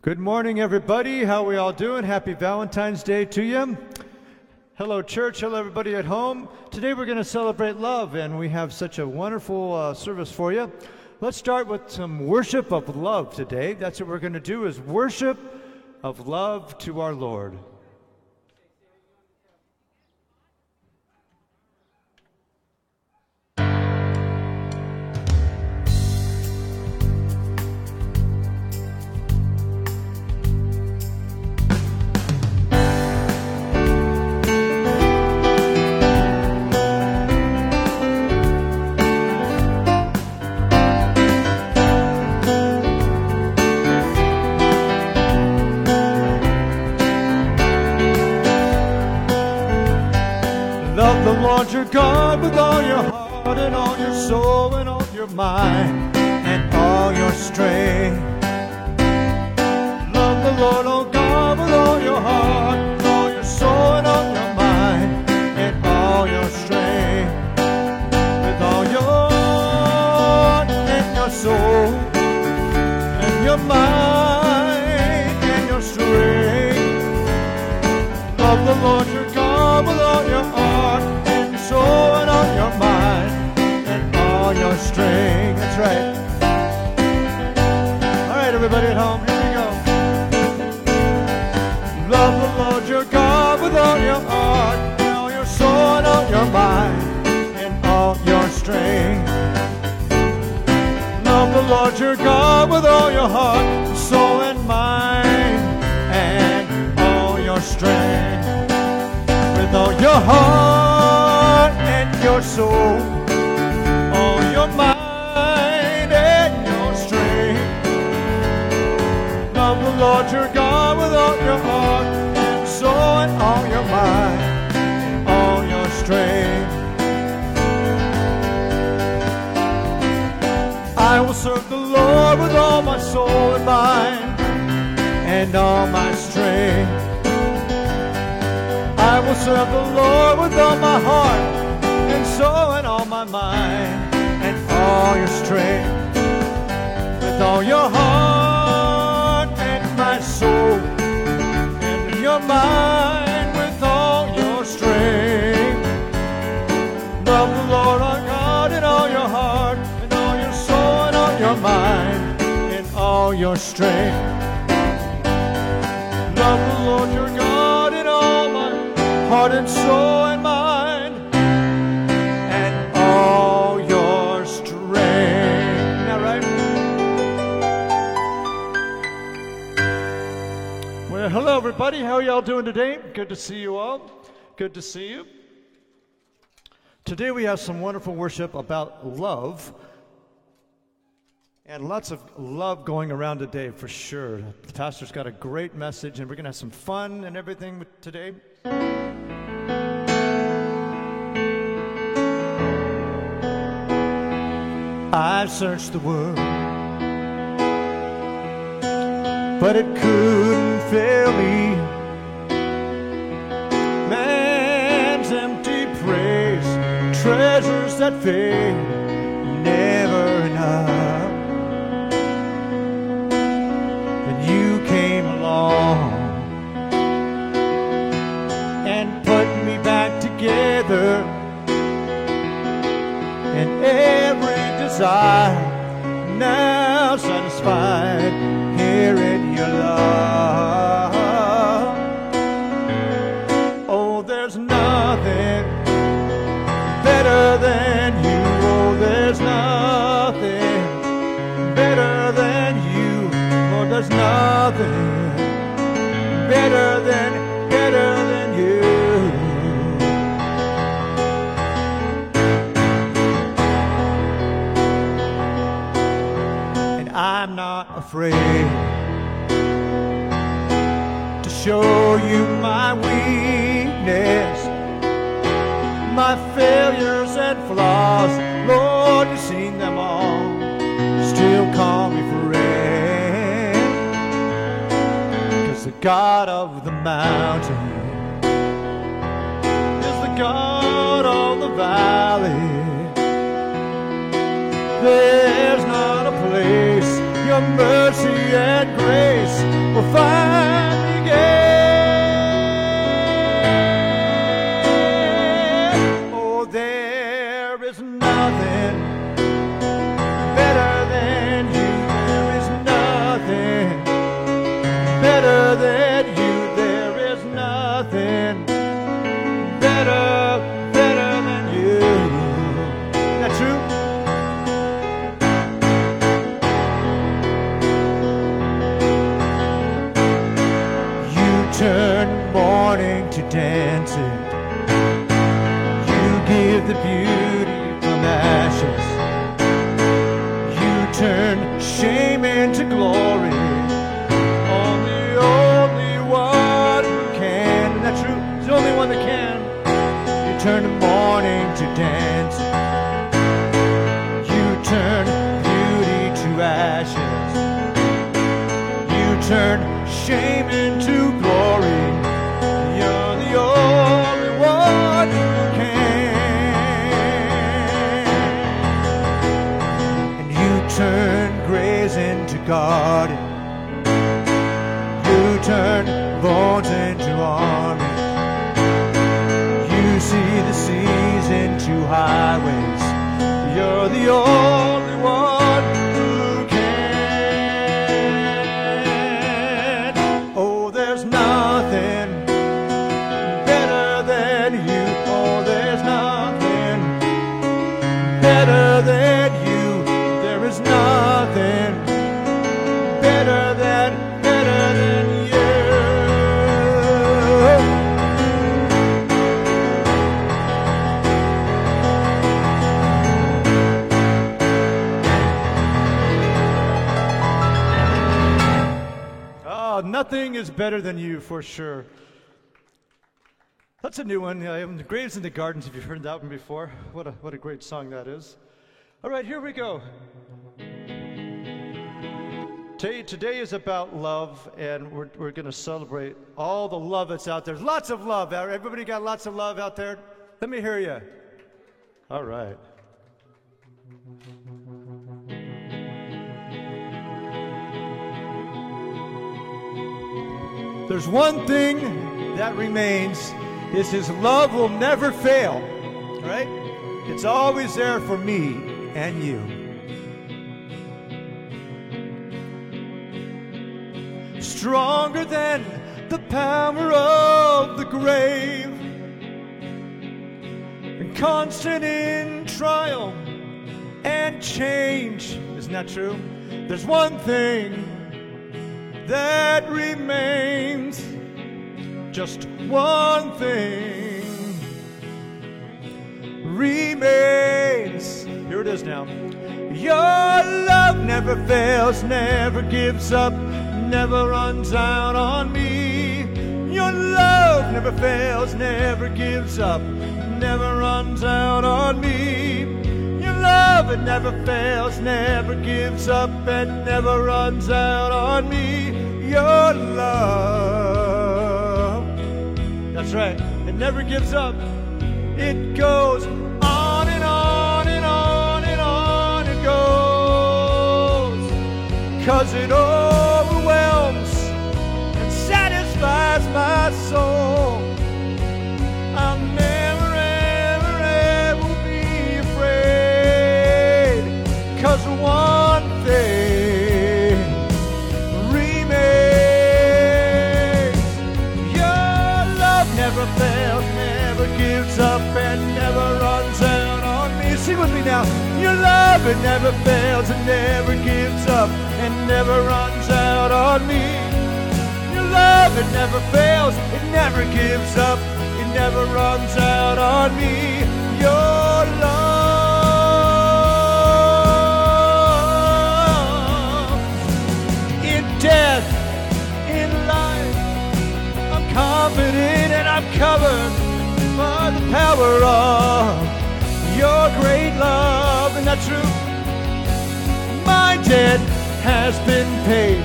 Good morning, everybody. How we all doing? Happy Valentine's Day to you. Hello, church. Hello, everybody at home. Today we're going to celebrate love, and we have such a wonderful uh, service for you. Let's start with some worship of love today. That's what we're going to do is worship of love to our Lord. Lord your God with all your heart and all your soul and all your mind and all your strength. Love the Lord, oh God, with all your heart, and all your soul and all your mind and all your strength. With all your heart and your soul and your mind and your strength. Love the Lord your God strength. Love the Lord your God with all your heart, soul, and mind, and all your strength. With all your heart and your soul, all your mind and your strength. Love the Lord your God with all your heart With all my soul and mind and all my strength. I will serve the Lord with all my heart and soul and all my mind and all your strength. With all your heart and my soul and your mind with all your strength. Love the Lord all your strength. Love the Lord your God in all my heart and soul and mind and all your strength. Right? Well, hello everybody. How y'all doing today? Good to see you all. Good to see you. Today we have some wonderful worship about love. And lots of love going around today for sure. The pastor's got a great message, and we're going to have some fun and everything today. I've searched the world, but it couldn't fail me. Man's empty praise, treasures that fade, never enough. Along and put me back together and every desire now satisfied here in your love. Oh, there's nothing better than you. Oh, there's nothing better than you. Oh, there's nothing afraid to show you my weakness, my failures and flaws. Lord, you've seen them all. Still call me friend, 'cause the God of the mountain is the God of the valley. There's not a place mercy and grace will find into garden. You turn bones into armies. You see the seas into highways. You're the only is better than you for sure. That's a new one. Uh, the Graves in the Gardens, if you've heard that one before. What a, what a great song that is. All right, here we go. Today, is about love, and we're, we're going to celebrate all the love that's out there. Lots of love. Everybody got lots of love out there? Let me hear you. All right. There's one thing that remains is his love will never fail. Right? It's always there for me and you. Stronger than the power of the grave. And constant in trial and change. Isn't that true? There's one thing that remains just one thing remains. Here it is now. Your love never fails, never gives up, never runs out on me. Your love never fails, never gives up, never runs out on me. Love it never fails, never gives up, and never runs out on me. Your love. That's right. It never gives up. It goes on and on and on and on it goes. Cause it overwhelms and satisfies my soul. Now. Your love, it never fails, and never gives up, and never runs out on me. Your love, it never fails, it never gives up, it never runs out on me. Your love in death, in life. I'm confident and I'm covered by the power of your great love. Isn't that true? My debt has been paid.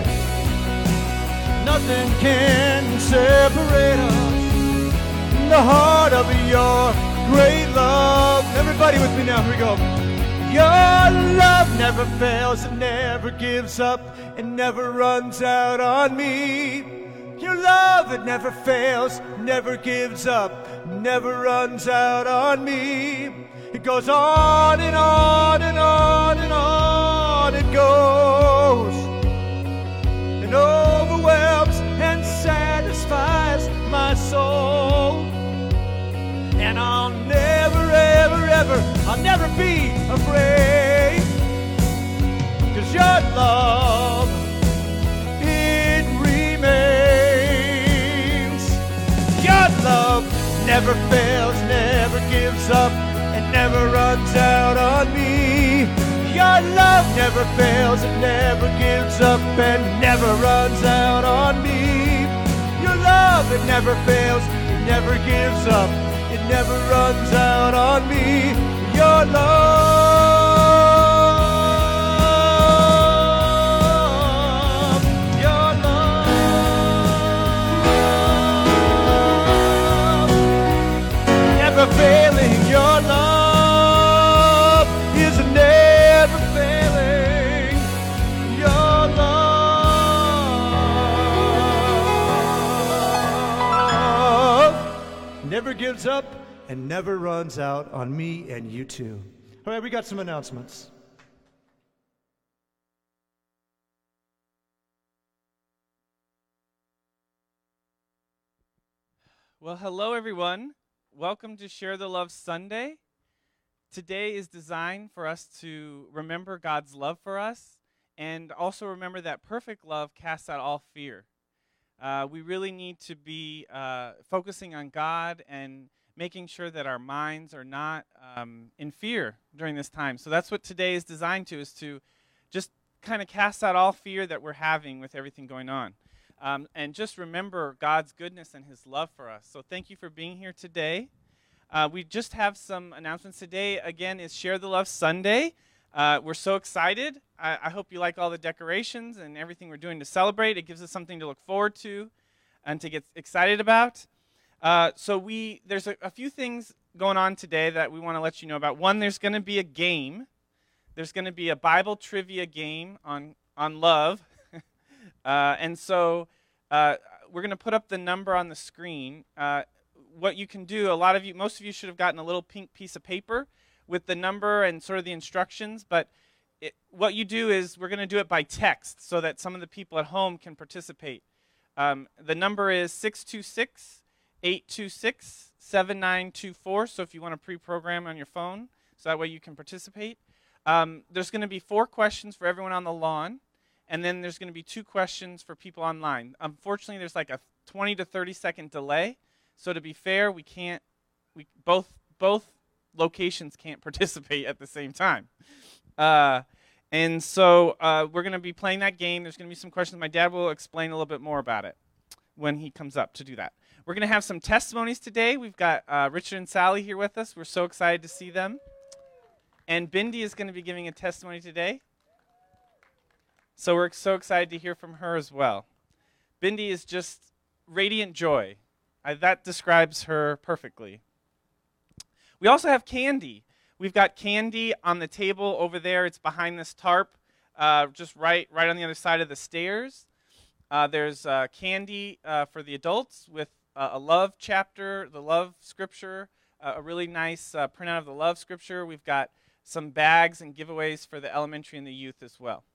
Nothing can separate us from the heart of your great love. Everybody with me now. Here we go. Your love never fails and never gives up and never runs out on me. Your love it never fails, never gives up, never runs out on me. It goes on and on and on and on it goes. And overwhelms and satisfies my soul. And I'll never, ever, ever, I'll never be afraid. Cause your love, it remains. Your love never fails, fails, it never gives up, and never runs out on me. Your love, it never fails, it never gives up, it never runs out on me. Your love, up and never runs out on me and you too. All right, we got some announcements. Well, hello everyone. Welcome to Share the Love Sunday. Today is designed for us to remember God's love for us and also remember that perfect love casts out all fear. Uh, we really need to be uh, focusing on God and making sure that our minds are not um, in fear during this time. So that's what today is designed to, is to just kind of cast out all fear that we're having with everything going on. Um, and just remember God's goodness and His love for us. So thank you for being here today. Uh, we just have some announcements today. Again, is Share the Love Sunday. Uh, we're so excited. I, I hope you like all the decorations and everything we're doing to celebrate. It gives us something to look forward to and to get excited about. Uh, so we there's a, a few things going on today that we want to let you know about. One, there's going to be a game. There's going to be a Bible trivia game on on love, uh, and so uh, we're going to put up the number on the screen. Uh, what you can do, a lot of you, most of you should have gotten a little pink piece of paper with the number and sort of the instructions, but it, what you do is we're going to do it by text so that some of the people at home can participate. Um, the number is 626 826 7924. So if you want to pre program on your phone, so that way you can participate. Um, there's going to be four questions for everyone on the lawn, and then there's going to be two questions for people online. Unfortunately, there's like a 20 to 30 second delay. So to be fair, we can't, we both, both locations can't participate at the same time. Uh, and so uh, we're going to be playing that game. There's going to be some questions. My dad will explain a little bit more about it when he comes up to do that. We're going to have some testimonies today. We've got uh, Richard and Sally here with us. We're so excited to see them. And Bindi is going to be giving a testimony today. So we're so excited to hear from her as well. Bindi is just radiant joy. I, that describes her perfectly. We also have candy. We've got candy on the table over there. It's behind this tarp, uh, just right, right on the other side of the stairs. Uh, there's uh, candy uh, for the adults with uh, a love chapter, the love scripture, uh, a really nice printout of the love scripture. We've got some bags and giveaways for the elementary and the youth as well.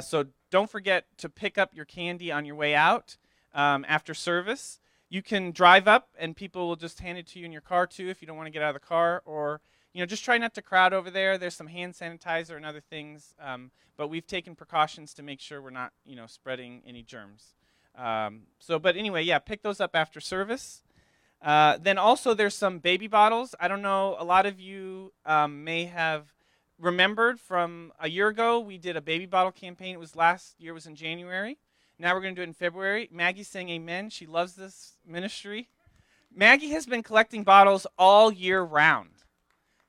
so don't forget to pick up your candy on your way out um, after service. You can drive up and people will just hand it to you in your car too if you don't want to get out of the car or you know just try not to crowd over there. There's some hand sanitizer and other things um, but we've taken precautions to make sure we're not you know spreading any germs. Um, so but anyway yeah pick those up after service. Uh, then also there's some baby bottles. I don't know a lot of you um, may have remembered from a year ago we did a baby bottle campaign. It was last year was in january now we're going to do it in February. Maggie's saying amen. She loves this ministry. Maggie has been collecting bottles all year round.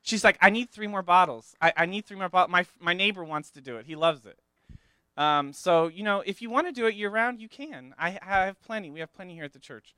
She's like, I need three more bottles. I, I need three more bottles. My, my neighbor wants to do it. He loves it. Um, so, you know, if you want to do it year round, you can. I, I have plenty. We have plenty here at the church.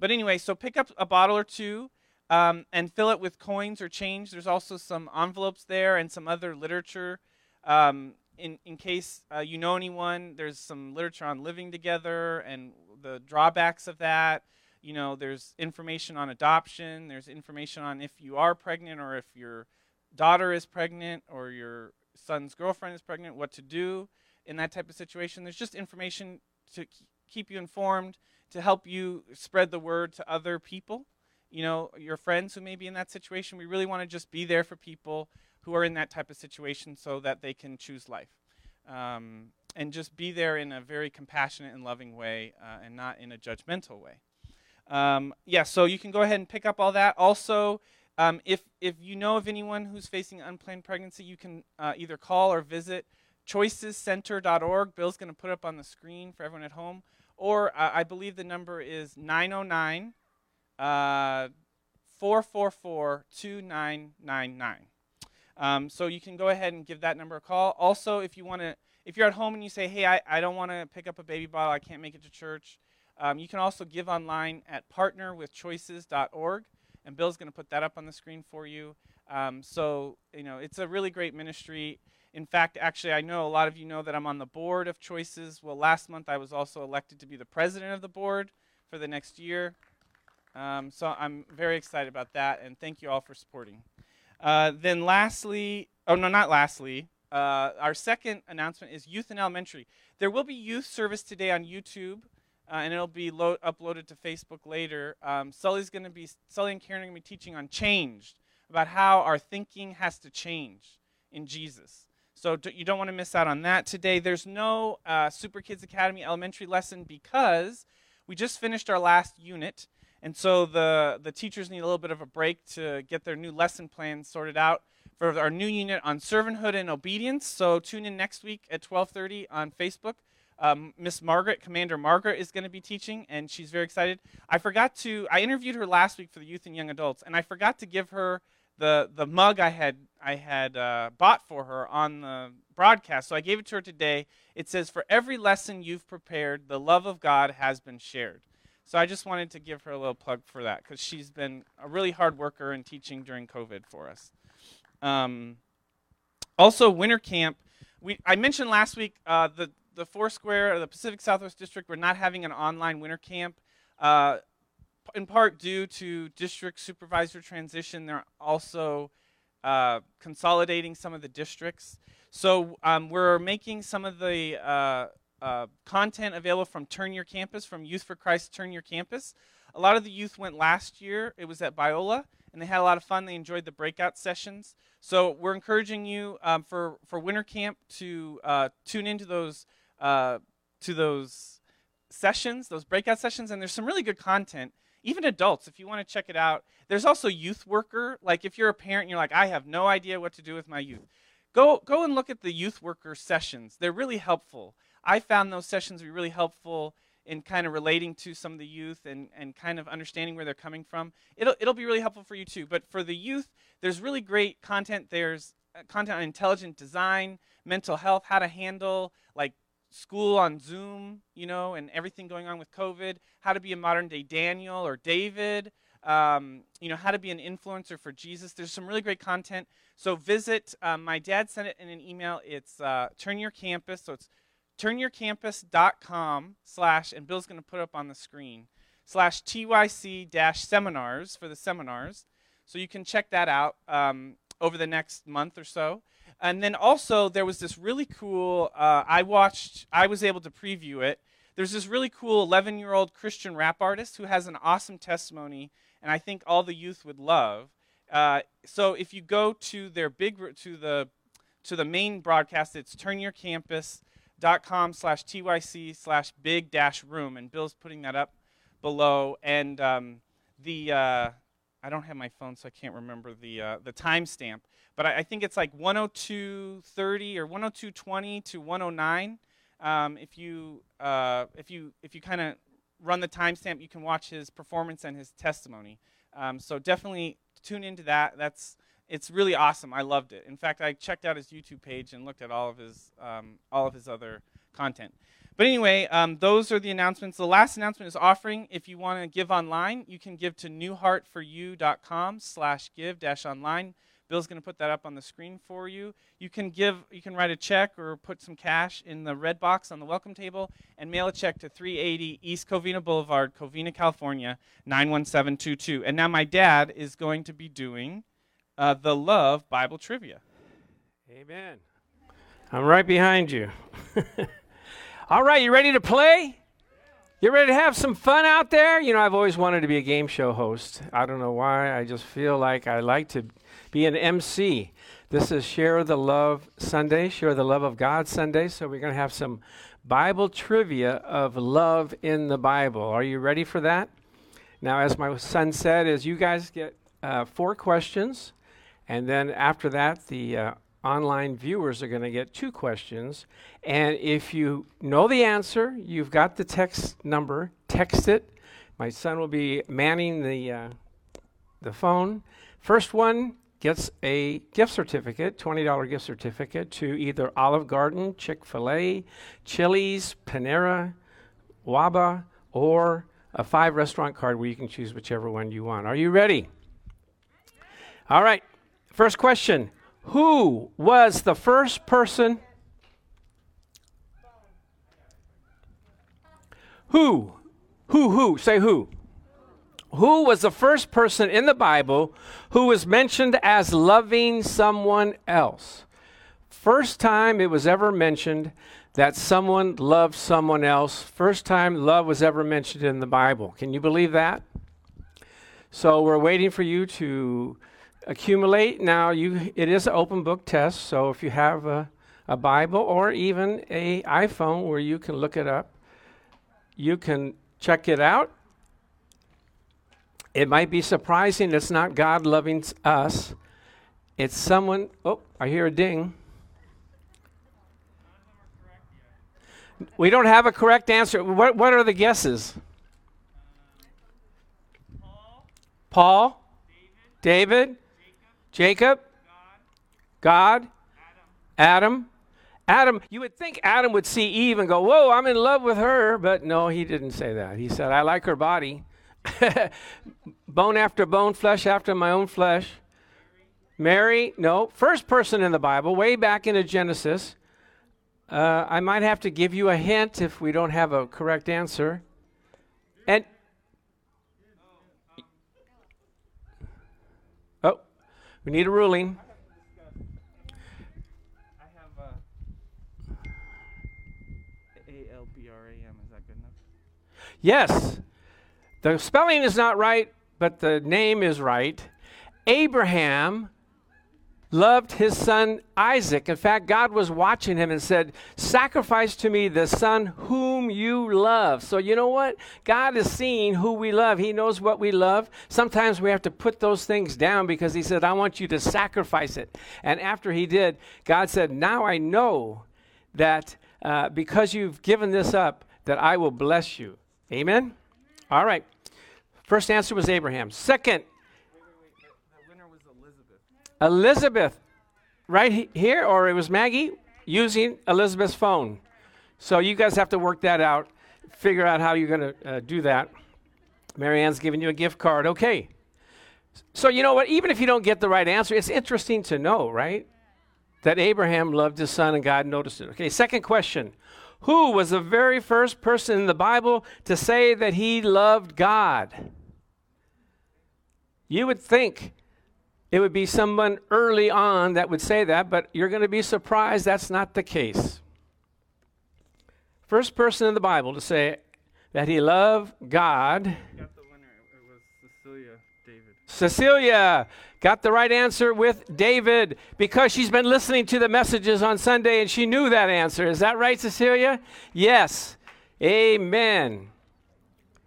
But anyway, so pick up a bottle or two. um, and fill it with coins or change. There's also some envelopes there and some other literature. Um, in, in case uh, you know anyone, there's some literature on living together and the drawbacks of that. You know, there's information on adoption. There's information on if you are pregnant or if your daughter is pregnant or your son's girlfriend is pregnant, what to do in that type of situation. There's just information to keep you informed, to help you spread the word to other people. You know, your friends who may be in that situation. We really want to just be there for people who are in that type of situation so that they can choose life. Um, and just be there in a very compassionate and loving way uh, and not in a judgmental way. Um, yeah, so you can go ahead and pick up all that. Also, um, if, if you know of anyone who's facing unplanned pregnancy, you can uh, either call or visit choicescenter.org. Bill's going to put up on the screen for everyone at home. Or uh, I believe the number is 909 uh, 444 2999. Um, so you can go ahead and give that number a call. Also, if you want to, if you're at home and you say, "Hey, I, I don't want to pick up a baby bottle. I can't make it to church," um, you can also give online at partnerwithchoices.org, and Bill's going to put that up on the screen for you. Um, so you know, it's a really great ministry. In fact, actually, I know a lot of you know that I'm on the board of Choices. Well, last month I was also elected to be the president of the board for the next year. Um, so I'm very excited about that, and thank you all for supporting. Uh, then lastly, oh no, not lastly, uh, our second announcement is youth and elementary. There will be youth service today on YouTube, uh, and it'll be lo- uploaded to Facebook later. Um, Sully's going to be Sully and Karen are going to be teaching on changed about how our thinking has to change in Jesus. So do, you don't want to miss out on that today. There's no uh, Super Kids Academy elementary lesson because we just finished our last unit and so the, the teachers need a little bit of a break to get their new lesson plan sorted out for our new unit on servanthood and obedience. So tune in next week at 12:30 on Facebook. Um, Miss Margaret, Commander Margaret, is going to be teaching, and she's very excited. I forgot to. I interviewed her last week for the youth and young adults, and I forgot to give her the the mug I had I had uh, bought for her on the broadcast. So I gave it to her today. It says, "For every lesson you've prepared, the love of God has been shared." So I just wanted to give her a little plug for that because she's been a really hard worker in teaching during COVID for us. Um, also, winter camp. We I mentioned last week uh, the the Foursquare, the Pacific Southwest District, we're not having an online winter camp. Uh, in part due to district supervisor transition, they're also uh, consolidating some of the districts. So um, we're making some of the uh, content available from Turn Your Campus, from Youth for Christ Turn Your Campus. A lot of the youth went last year. It was at Biola, and they had a lot of fun. They enjoyed the breakout sessions. So we're encouraging you um, for for winter camp to uh, tune into those uh, to those sessions, those breakout sessions, and there's some really good content. Even adults, if you want to check it out. There's also youth worker. Like if you're a parent, and you're like, I have no idea what to do with my youth. Go go and look at the youth worker sessions. They're really helpful. I found those sessions to be really helpful in kind of relating to some of the youth and, and kind of understanding where they're coming from. It'll, it'll be really helpful for you too. But for the youth, there's really great content. There's uh, content on intelligent design, mental health, how to handle like school on Zoom, you know, and everything going on with COVID, how to be a modern day Daniel or David, um, you know, how to be an influencer for Jesus. There's some really great content. So visit, um, my dad sent it in an email. It's uh, Turn Your Campus. So it's turnyourcampus.com slash, and Bill's going to put up on the screen, slash TYC dash seminars for the seminars. So you can check that out um, over the next month or so. And then also, there was this really cool, uh, I watched, I was able to preview it. There's this really cool 11 year old Christian rap artist who has an awesome testimony, and I think all the youth would love. Uh, so if you go to their big, to the, to the main broadcast, it's Turn Your Campus com slash tyc slash big dash room and bill's putting that up below. And um, the uh, i don't have my phone so i can't remember the uh, the timestamp but I, I, think it's like 102.30 or 102.20 to 109 um, if you uh, if you if you kind of run the timestamp you can watch his performance and his testimony. Um, so definitely tune into that. That's it's really awesome. I loved it. In fact, I checked out his YouTube page and looked at all of his um, all of his other content. But anyway, um, those are the announcements. The last announcement is offering. If you want to give online, you can give to newheartforyou.com slash give dash online. Bill's going to put that up on the screen for you. You can give, you can write a check or put some cash in the red box on the welcome table and mail a check to 380 East Covina Boulevard, Covina, California, 91722. And now my dad is going to be doing uh, the Love Bible Trivia. Amen. I'm right behind you. All right, you ready to play? You ready to have some fun out there? You know, I've always wanted to be a game show host. I don't know why. I just feel like I like to be an MC. This is Share the Love Sunday, Share the Love of God Sunday. So we're going to have some Bible trivia of love in the Bible. Are you ready for that? Now, as my son said, is you guys get uh, four questions, and then after that, the uh, online viewers are going to get two questions. And if you know the answer, you've got the text number, text it. My son will be manning the, uh, the phone. First one gets a gift certificate, $20 gift certificate to either Olive Garden, Chick fil A, Chili's, Panera, Waba, or a five restaurant card where you can choose whichever one you want. Are you ready? All right. First question who was the first person? Who? Who, who? Say who. Who was the first person in the Bible who was mentioned as loving someone else? First time it was ever mentioned that someone loved someone else. First time love was ever mentioned in the Bible. Can you believe that? So we're waiting for you to accumulate. Now, you it is an open book test, so if you have a, a Bible or even a iPhone where you can look it up, you can check it out. It might be surprising it's not God loving us. It's someone, oh, I hear a ding. We don't have a correct answer. What, what are the guesses? Paul, David, David Jacob, God, Adam. Adam, you would think Adam would see Eve and go, Whoa, I'm in love with her. But no, he didn't say that. He said, I like her body. bone after bone, flesh after my own flesh. Mary, no. First person in the Bible, way back into Genesis. Uh, I might have to give you a hint if we don't have a correct answer. And We need a ruling. I have A L B R A M. Is that good enough? Yes. The spelling is not right, but the name is right. Abraham loved his son Isaac. In fact, God was watching him and said, Sacrifice to me the son whom you love. So, you know what? God is seeing who we love. He knows what we love. Sometimes we have to put those things down because He said, I want you to sacrifice it. And after He did, God said, Now I know that uh, because you've given this up, that I will bless you. Amen? All right. First answer was Abraham. Second, Elizabeth, right here, or it was Maggie using Elizabeth's phone. So you guys have to work that out, figure out how you're going to uh, do that. Marianne's giving you a gift card. Okay. So you know what? Even if you don't get the right answer, it's interesting to know, right? That Abraham loved his son and God noticed it. Okay, second question. Who was the very first person in the Bible to say that he loved God? You would think it would be someone early on that would say that, but you're going to be surprised that's not the case. First person in the Bible to say that he loved God. Got the winner. It was Cecilia David. Cecilia got the right answer with David because she's been listening to the messages on Sunday and she knew that answer. Is that right, Cecilia? Yes. Amen.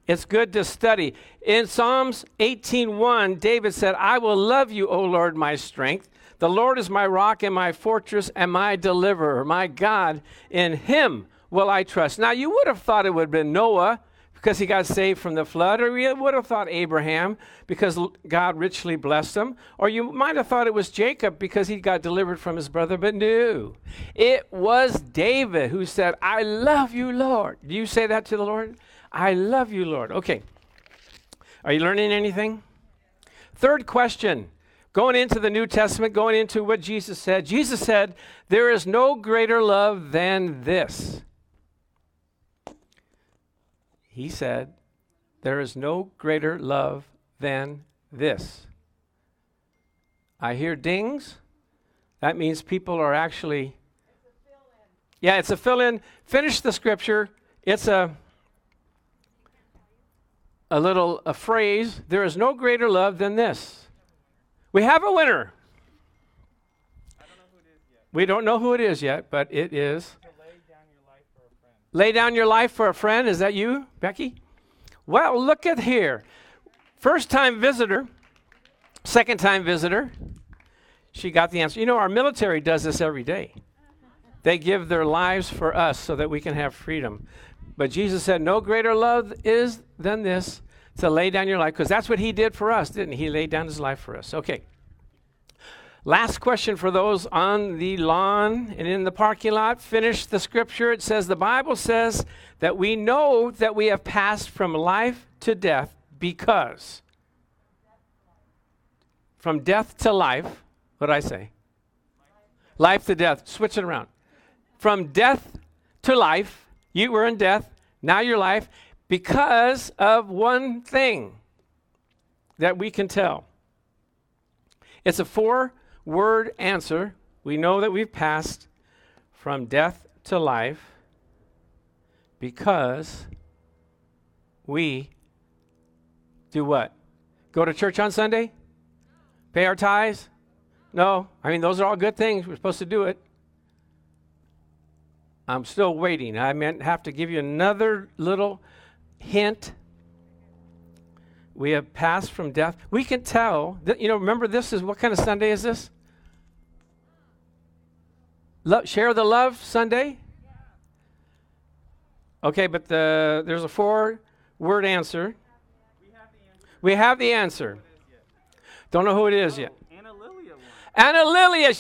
It's good to study. In Psalms 18:1, David said, "I will love you, O Lord, my strength. The Lord is my rock and my fortress and my deliverer, my God. In him will I trust." Now, you would have thought it would have been Noah because he got saved from the flood, or you would have thought Abraham because God richly blessed him, or you might have thought it was Jacob because he got delivered from his brother, but no. It was David who said, I love you, Lord. Do you say that to the Lord? I love you, Lord. Okay. Are you learning anything? Third question. Going into the New Testament, going into what Jesus said. Jesus said, There is no greater love than this he said, There is no greater love than this. I hear dings. That means people are actually. Yeah, it's a fill in. Finish the scripture. It's a a little a phrase. There is no greater love than this. We have a winner. We don't know who it is yet, but it is Lay down your life for a friend. Is that you, Becky? Well, look at here. First time visitor, second time visitor. She got the answer. You know, our military does this every day. They give their lives for us so that we can have freedom. But Jesus said, No greater love is than this to lay down your life, because that's what he did for us, didn't he? He laid down his life for us. Okay. Last question for those on the lawn and in the parking lot. Finish the scripture. It says, The Bible says that we know that we have passed from life to death because. From death to life, what did I say? Life to death. Switch it around. From death to life, you were in death, now you're life, because of one thing that we can tell. It's a four word answer, we know that we've passed from death to life because we do what? Go to church on Sunday? Pay our tithes? No. I mean, those are all good things. We're supposed to do it. I'm still waiting. I meant have to give you another little hint. We have passed from death. We can tell that, you know, remember this is what kind of Sunday is this? Lo- share the love Sunday? Okay, but the, there's a four word answer. We have the answer. Don't know who it is yet. Anna Lilia. Anna Lilia,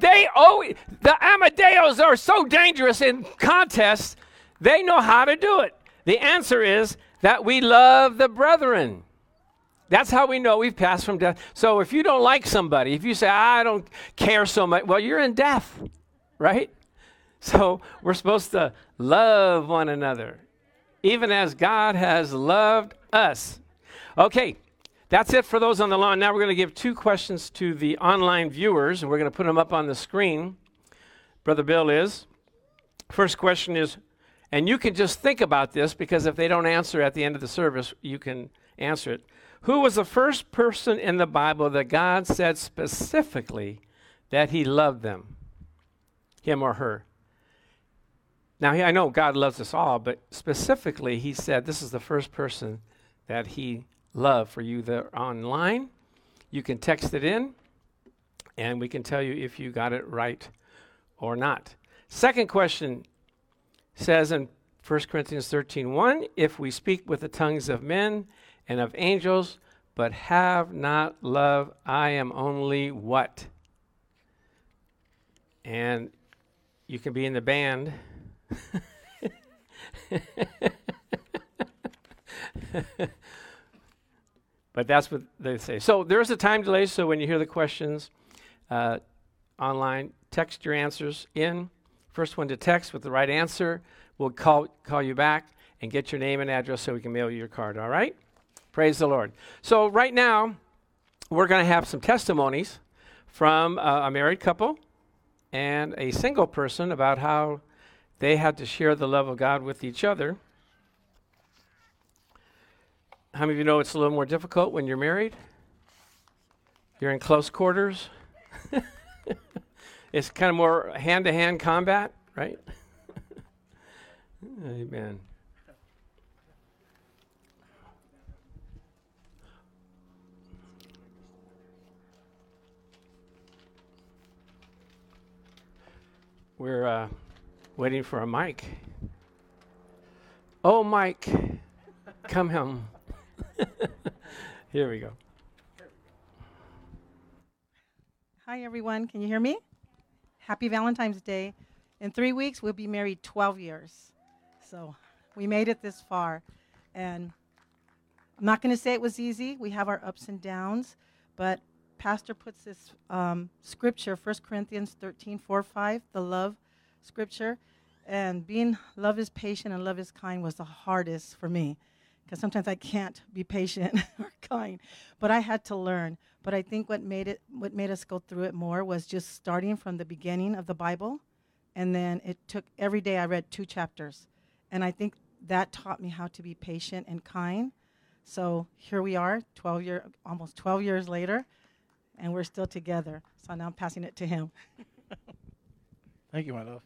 they always, the Amadeus are so dangerous in contests, they know how to do it. The answer is that we love the brethren. That's how we know we've passed from death. So if you don't like somebody, if you say, I don't care so much, well, you're in death right? So we're supposed to love one another, even as God has loved us. Okay, that's it for those on the lawn. Now we're going to give two questions to the online viewers, and we're going to put them up on the screen. Brother Bill is. First question is, and you can just think about this because if they don't answer at the end of the service, you can answer it. Who was the first person in the Bible that God said specifically that he loved them? him or her. Now, I know God loves us all, but specifically, he said this is the first person that he loved for you that are online. You can text it in, and we can tell you if you got it right or not. Second question says in 1 Corinthians 13 1, if we speak with the tongues of men and of angels, but have not love, I am only what? And you can be in the band. but that's what they say. So there's a time delay. So when you hear the questions uh, online, text your answers in. First one to text with the right answer, we'll call, call you back and get your name and address so we can mail you your card. All right? Praise the Lord. So right now, we're going to have some testimonies from uh, a married couple and a single person about how they had to share the love of God with each other. How many of you know it's a little more difficult when you're married? You're in close quarters. it's kind of more hand to hand combat, right? Amen. We're uh, waiting for a mic. Oh, Mike, come home. Here we go. Hi, everyone. Can you hear me? Happy Valentine's Day. In three weeks, we'll be married 12 years. So we made it this far. And I'm not going to say it was easy. We have our ups and downs. But Pastor puts this um, scripture, 1 Corinthians 13, 4, 5, the love scripture. And being love is patient and love is kind was the hardest for me because sometimes I can't be patient or kind. But I had to learn. But I think what made it what made us go through it more was just starting from the beginning of the Bible, and then it took every day I read two chapters, and I think that taught me how to be patient and kind. So here we are, 12 year almost 12 years later, and we're still together. So now I'm passing it to him. Thank you, my love.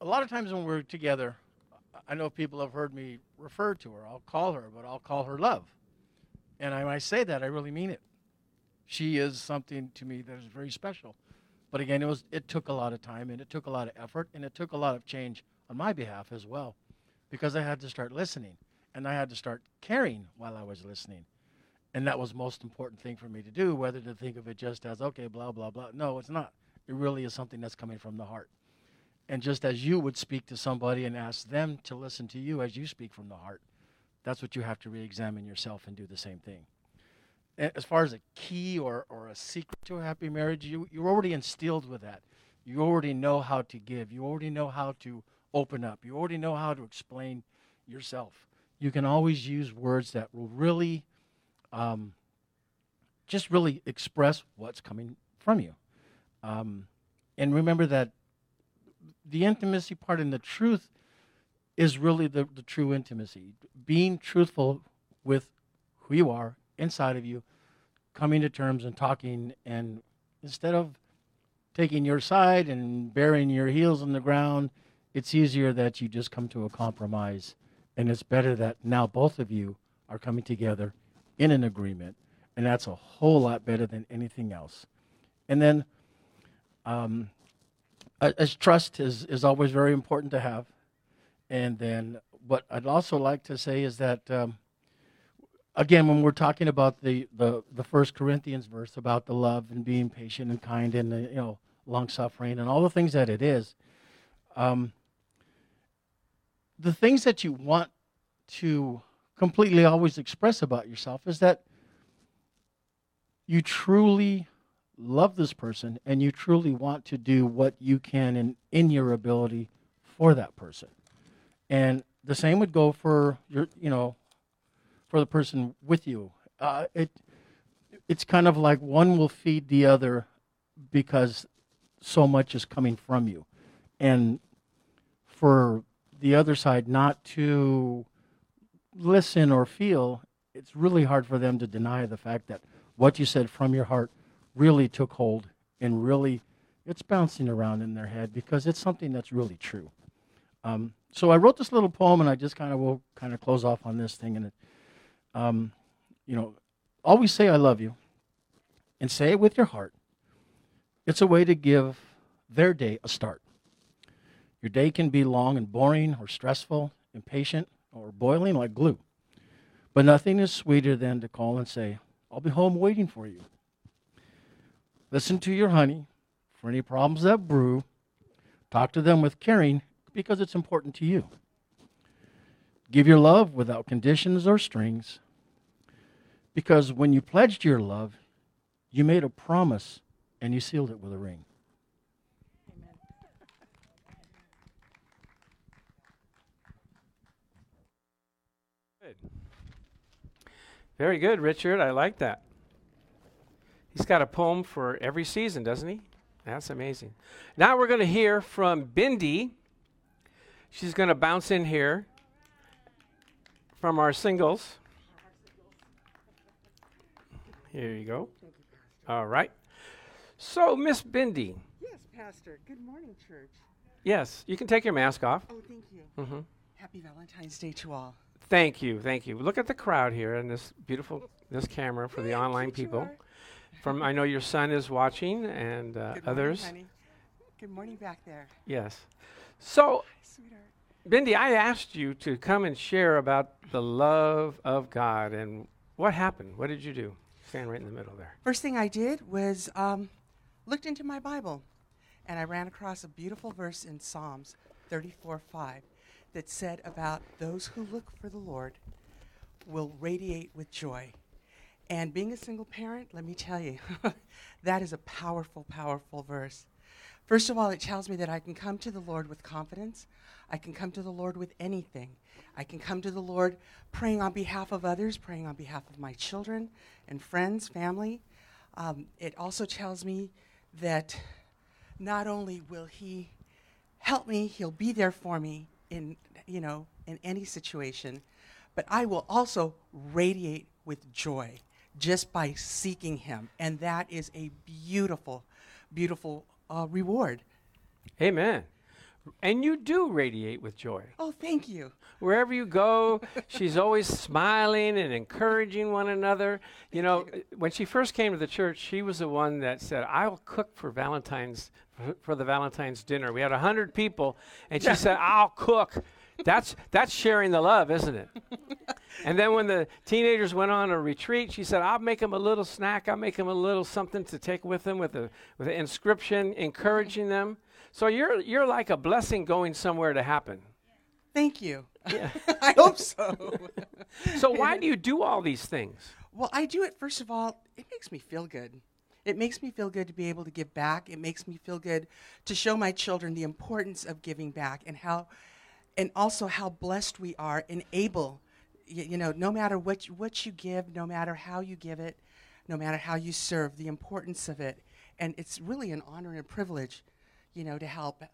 A lot of times when we're together, I know people have heard me refer to her. I'll call her, but I'll call her love. And I, when I say that, I really mean it. She is something to me that is very special. But again, it was it took a lot of time and it took a lot of effort and it took a lot of change on my behalf as well, because I had to start listening and I had to start caring while I was listening. And that was the most important thing for me to do, whether to think of it just as, okay, blah, blah, blah. No, it's not. It really is something that's coming from the heart. And just as you would speak to somebody and ask them to listen to you as you speak from the heart, that's what you have to re examine yourself and do the same thing. As far as a key or, or a secret to a happy marriage, you, you're already instilled with that. You already know how to give, you already know how to open up, you already know how to explain yourself. You can always use words that will really um, just really express what's coming from you. Um, and remember that the intimacy part and the truth is really the, the true intimacy. Being truthful with who you are inside of you, coming to terms and talking, and instead of taking your side and burying your heels in the ground, it's easier that you just come to a compromise. And it's better that now both of you are coming together in an agreement. And that's a whole lot better than anything else. And then, um, as trust is, is always very important to have. And then what I'd also like to say is that, um, again, when we're talking about the, the, the First Corinthians verse about the love and being patient and kind and, the, you know, long suffering and all the things that it is, um, the things that you want to completely always express about yourself is that you truly love this person and you truly want to do what you can in, in your ability for that person. And the same would go for your, you know, for the person with you. Uh, it, it's kind of like one will feed the other because so much is coming from you. And for the other side not to listen or feel, it's really hard for them to deny the fact that what you said from your heart really took hold and really it's bouncing around in their head because it's something that's really true. Um, so I wrote this little poem, and I just kind of will kind of close off on this thing. And it, um, you know, always say I love you, and say it with your heart. It's a way to give their day a start. Your day can be long and boring, or stressful, impatient, or boiling like glue. But nothing is sweeter than to call and say, I'll be home waiting for you. Listen to your honey for any problems that brew. Talk to them with caring because it's important to you. Give your love without conditions or strings because when you pledged your love, you made a promise and you sealed it with a ring. Amen. Very good, Richard. I like that. He's got a poem for every season, doesn't he? That's amazing. Now we're going to hear from Bindi. She's going to bounce in here from our singles. Here you go. All right. So, Miss Bindi. Yes, Pastor. Good morning, church. Yes, you can take your mask off. Oh, thank you. hmm Happy Valentine's Day to all. Thank you, thank you. Look at the crowd here and this beautiful this camera for the online people. From I know your son is watching and uh, Good others. Morning, honey. Good morning back there. Yes. So sweetheart. Bindi, I asked you to come and share about the love of God, and what happened? What did you do? Stand right in the middle there. First thing I did was um, looked into my Bible, and I ran across a beautiful verse in Psalms 34 5 that said about those who look for the Lord will radiate with joy. And being a single parent, let me tell you, that is a powerful, powerful verse. First of all, it tells me that I can come to the Lord with confidence. I can come to the Lord with anything. I can come to the Lord praying on behalf of others, praying on behalf of my children and friends, family. Um, it also tells me that not only will He help me, He'll be there for me in, you know, in any situation, but I will also radiate with joy just by seeking Him. And that is a beautiful, beautiful uh, reward. Amen. And you do radiate with joy. Oh, thank you. Wherever you go, she's always smiling and encouraging one another. You know, when she first came to the church, she was the one that said, "I'll cook for Valentine's for the Valentine's dinner." We had a hundred people, and she said, "I'll cook." That's that's sharing the love, isn't it? and then when the teenagers went on a retreat, she said, "I'll make them a little snack. I'll make them a little something to take with them with a with an inscription, encouraging them." So you're you're like a blessing going somewhere to happen. Thank you. Yeah. I hope so. So why do you do all these things? Well, I do it, first of all, it makes me feel good. It makes me feel good to be able to give back. It makes me feel good to show my children the importance of giving back and how, and also how blessed we are and able, y- you know, no matter what you, what you give, no matter how you give it, no matter how you serve, the importance of it. And it's really an honor and a privilege, you know, to help,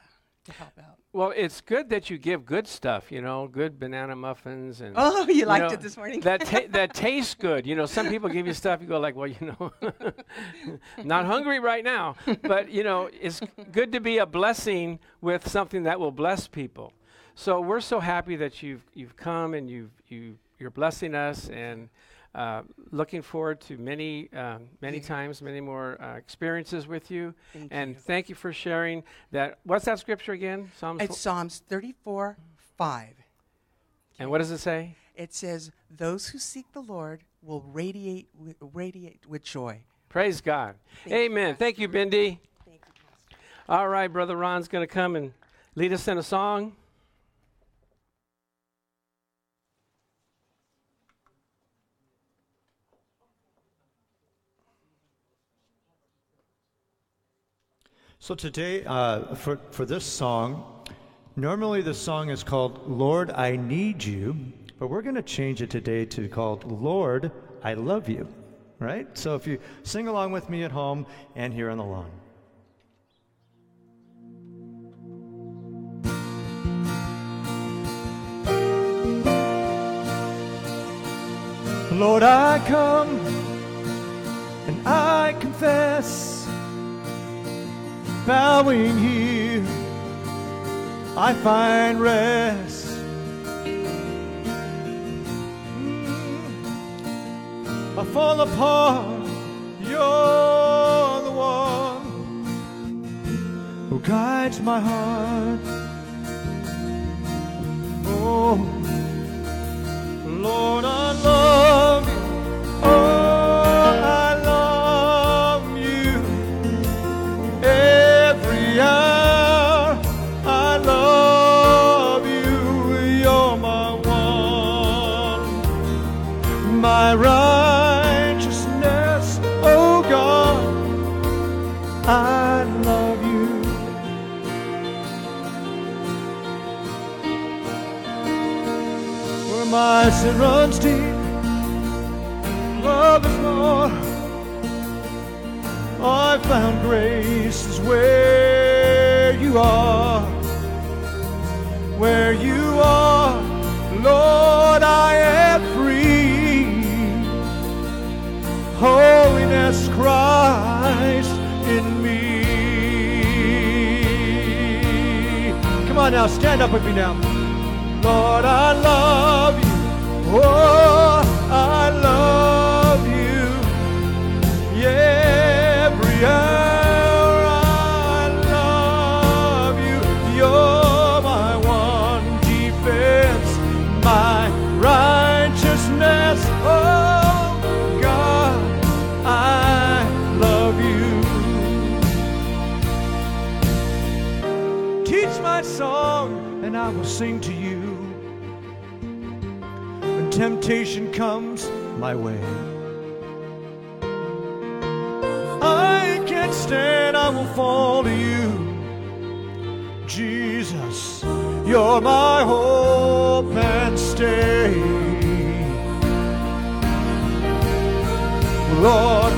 to help out. Well, it's good that you give good stuff, you know, good banana muffins and Oh, you liked know, it this morning? that ta- that tastes good. You know, some people give you stuff you go like, well, you know, not hungry right now, but you know, it's good to be a blessing with something that will bless people. So we're so happy that you've you've come and you've you you're blessing us and uh, looking forward to many um, many Yeah. times, many more uh, experiences with you. Thank and you. thank you for sharing that. What's that scripture again? Psalms. It's Psalms 34 5. and what does it say? It says, "Those who seek the Lord will radiate with, radiate with joy." Praise God. Thank you, Amen. Thank you, Bindi. Thank you, Pastor. All right, Brother Ron's going to come and lead us in a song. So today, uh, for, for this song, normally the song is called Lord, I Need You, but we're going to change it today to called Lord, I Love You. Right? So if you sing along with me at home and here on the lawn. Lord, I come and I confess, bowing here, I find rest. I fall apart, you're the one who guides my heart. Oh, Lord, I My runs deep, love is more. I found grace is where you are, where you are, Lord. I am free. Holiness, Christ in me. Come on now, stand up with me now. Lord, I love you. Oh, temptation comes my way, I can't stand, I will fall to you. Jesus, you're my hope and stay. Lord,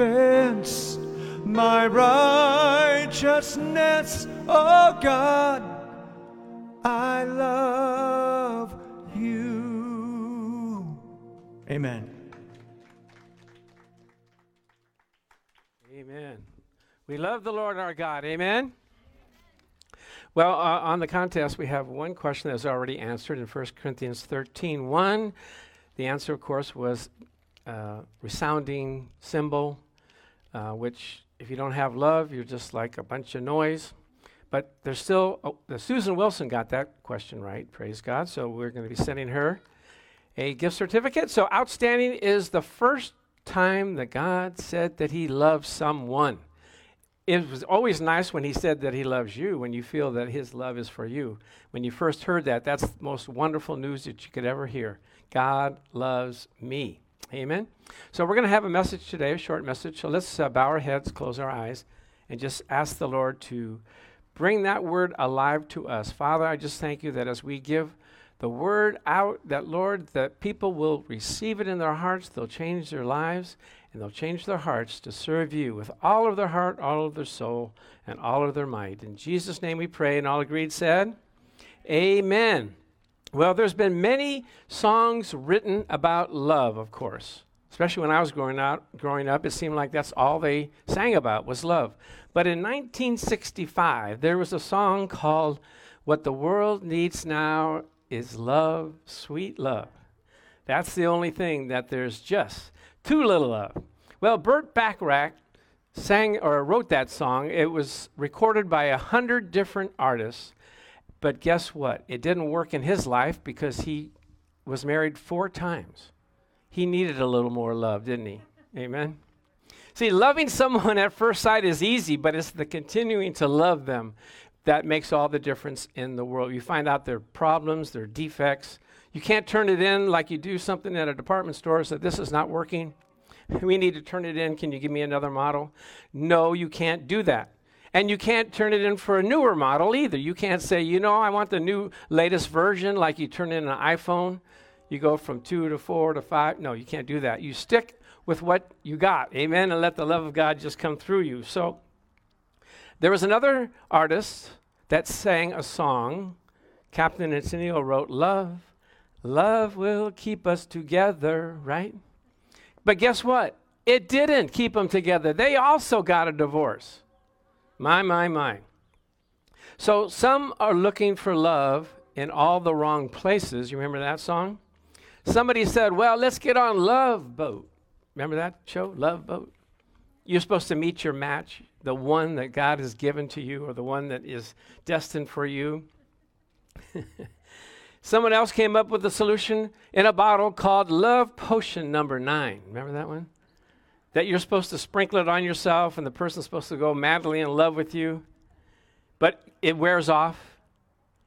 defense, my righteousness. Oh God, I love you. Amen. Amen. We love the Lord our God. Amen. Well, uh, on the contest, we have one question that's already answered in 1 Corinthians 13 1. The answer, of course, was uh, resounding cymbal, uh, which, if you don't have love, you're just like a bunch of noise. But there's still, oh, the Susan Wilson got that question right, praise God. So we're going to be sending her a gift certificate. So outstanding is the first time that God said that He loves someone. It was always nice when He said that He loves you, when you feel that His love is for you. When you first heard that, that's the most wonderful news that you could ever hear. God loves me. Amen. So we're going to have a message today, a short message. So let's uh, bow our heads, close our eyes, and just ask the Lord to bring that word alive to us. Father, I just thank you that as we give the word out, that Lord, that people will receive it in their hearts, they'll change their lives, and they'll change their hearts to serve you with all of their heart, all of their soul, and all of their might. In Jesus' name we pray, and all agreed said, Amen. Well, there's been many songs written about love, of course. Especially when I was growing up, growing up, it seemed like that's all they sang about was love. But in 1965, there was a song called "What the World Needs Now Is Love, Sweet Love." That's the only thing that there's just too little of. Well, Burt Bacharach sang or wrote that song. It was recorded by a hundred different artists. But guess what? It didn't work in his life because he was married four times. He needed a little more love, didn't he? Amen. See, loving someone at first sight is easy, but it's the continuing to love them that makes all the difference in the world. You find out their problems, their defects. You can't turn it in like you do something at a department store, so this is not working. We need to turn it in. Can you give me another model? No, you can't do that. And you can't turn it in for a newer model either. You can't say, you know, I want the new latest version, like you turn in an iPhone. You go from two to four to five. No, you can't do that. You stick with what you got. Amen. And let the love of God just come through you. So there was another artist that sang a song. Captain and Tennille wrote, Love, love will keep us together, right? But guess what? It didn't keep them together. They also got a divorce. My, my, my. So some are looking for love in all the wrong places. You remember that song? Somebody said, Well, let's get on Love Boat. Remember that show, Love Boat? You're supposed to meet your match, the one that God has given to you or the one that is destined for you. Someone else came up with a solution in a bottle called Love Potion number nine. Remember that one? That you're supposed to sprinkle it on yourself and the person's supposed to go madly in love with you. But it wears off.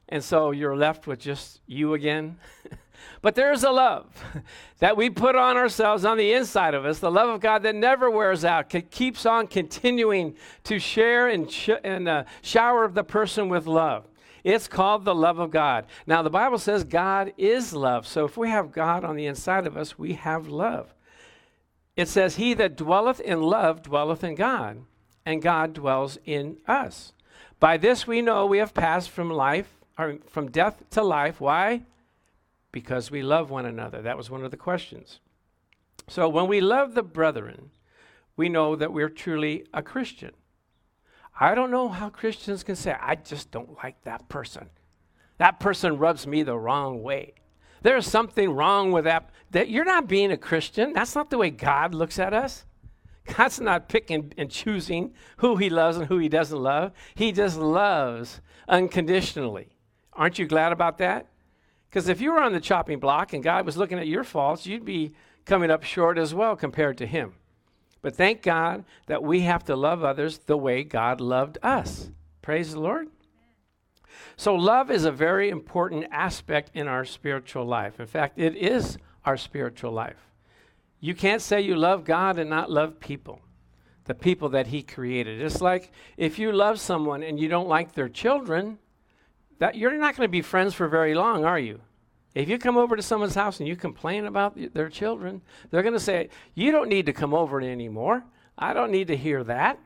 And so you're left with just you again. but there's a love that we put on ourselves on the inside of us, the love of God that never wears out, keeps on continuing to share and, sh- and uh, shower the person with love. It's called the love of God. Now, the Bible says God is love. So if we have God on the inside of us, we have love. It says, He that dwelleth in love dwelleth in God, and God dwells in us. By this we know we have passed from life, or from death to life. Why? because we love one another. That was one of the questions. So when we love the brethren, we know that we're truly a Christian. I don't know how Christians can say, I just don't like that person. That person rubs me the wrong way. There's something wrong with that. That you're not being a Christian. That's not the way God looks at us. God's not picking and choosing who he loves and who he doesn't love. He just loves unconditionally. Aren't you glad about that? Because if you were on the chopping block and God was looking at your faults, you'd be coming up short as well compared to him. But thank God that we have to love others the way God loved us. Praise the Lord. So, love is a very important aspect in our spiritual life. In fact, it is our spiritual life. You can't say you love God and not love people, the people that He created. It's like if you love someone and you don't like their children, that you're not going to be friends for very long, are you? If you come over to someone's house and you complain about th- their children, they're going to say, You don't need to come over anymore. I don't need to hear that.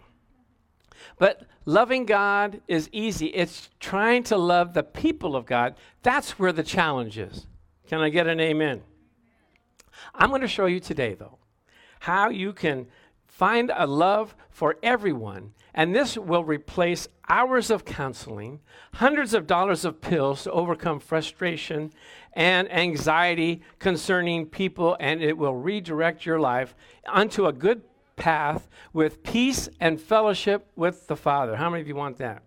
But loving God is easy. It's trying to love the people of God. That's where the challenge is. Can I get an amen? I'm going to show you today, though, how you can find a love for everyone. And this will replace hours of counseling, hundreds of dollars of pills to overcome frustration and anxiety concerning people, and it will redirect your life onto a good path with peace and fellowship with the Father. How many of you want that?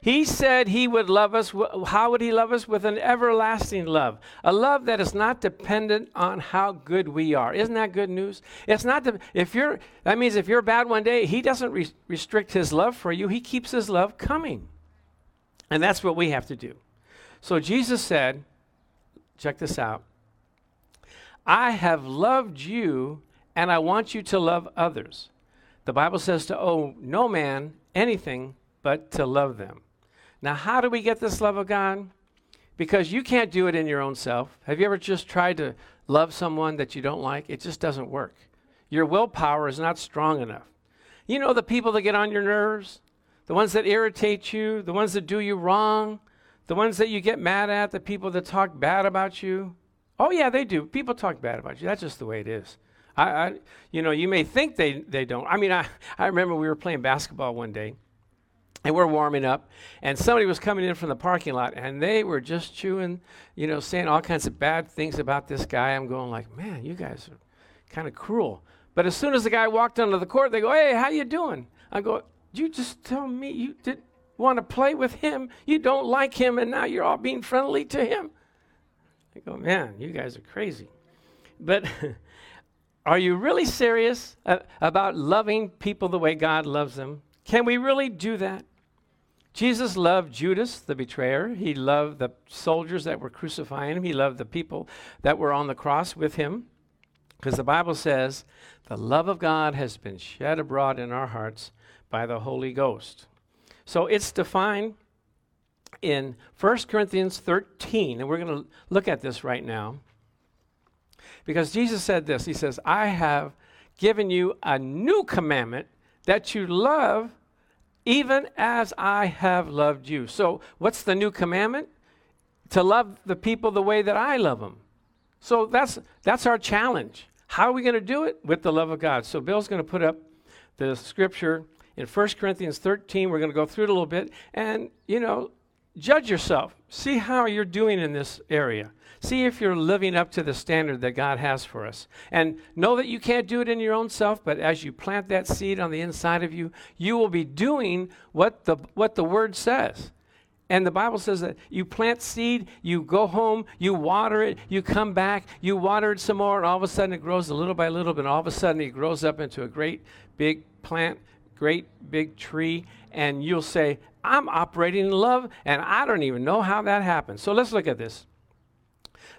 He said he would love us. How would he love us? With an everlasting love. A love that is not dependent on how good we are. Isn't that good news? It's not, de- if you're, that means if you're bad one day, he doesn't re- restrict his love for you. He keeps his love coming. And that's what we have to do. So Jesus said, check this out. I have loved you and I want you to love others. The Bible says to owe no man anything but to love them. Now, how do we get this love of God? Because you can't do it in your own self. Have you ever just tried to love someone that you don't like? It just doesn't work. Your willpower is not strong enough. You know the people that get on your nerves, the ones that irritate you, the ones that do you wrong, the ones that you get mad at, the people that talk bad about you. Oh, yeah, they do. People talk bad about you. That's just the way it is. I, I, you know, you may think they, they don't. I mean, I, I remember we were playing basketball one day, and we're warming up, and somebody was coming in from the parking lot, and they were just chewing, you know, saying all kinds of bad things about this guy. I'm going like, man, you guys are kind of cruel. But as soon as the guy walked onto the court, they go, hey, how you doing? I go, you just tell me you didn't want to play with him. You don't like him, and now you're all being friendly to him. I go, man, you guys are crazy. But Are you really serious uh, about loving people the way God loves them? Can we really do that? Jesus loved Judas, the betrayer. He loved the soldiers that were crucifying him. He loved the people that were on the cross with him. Because the Bible says, the love of God has been shed abroad in our hearts by the Holy Ghost. So it's defined in 1 Corinthians 13, and we're going to look at this right now. Because Jesus said this He says, I have given you a new commandment that you love even as I have loved you. So, what's the new commandment? To love the people the way that I love them. So, that's, that's our challenge. How are we going to do it? With the love of God. So, Bill's going to put up the scripture in 1 Corinthians 13. We're going to go through it a little bit and, you know, judge yourself. See how you're doing in this area. See if you're living up to the standard that God has for us. And know that you can't do it in your own self, but as you plant that seed on the inside of you, you will be doing what the, what the Word says. And the Bible says that you plant seed, you go home, you water it, you come back, you water it some more, and all of a sudden it grows a little by little, but all of a sudden it grows up into a great big plant, great big tree, and you'll say, I'm operating in love, and I don't even know how that happened. So let's look at this.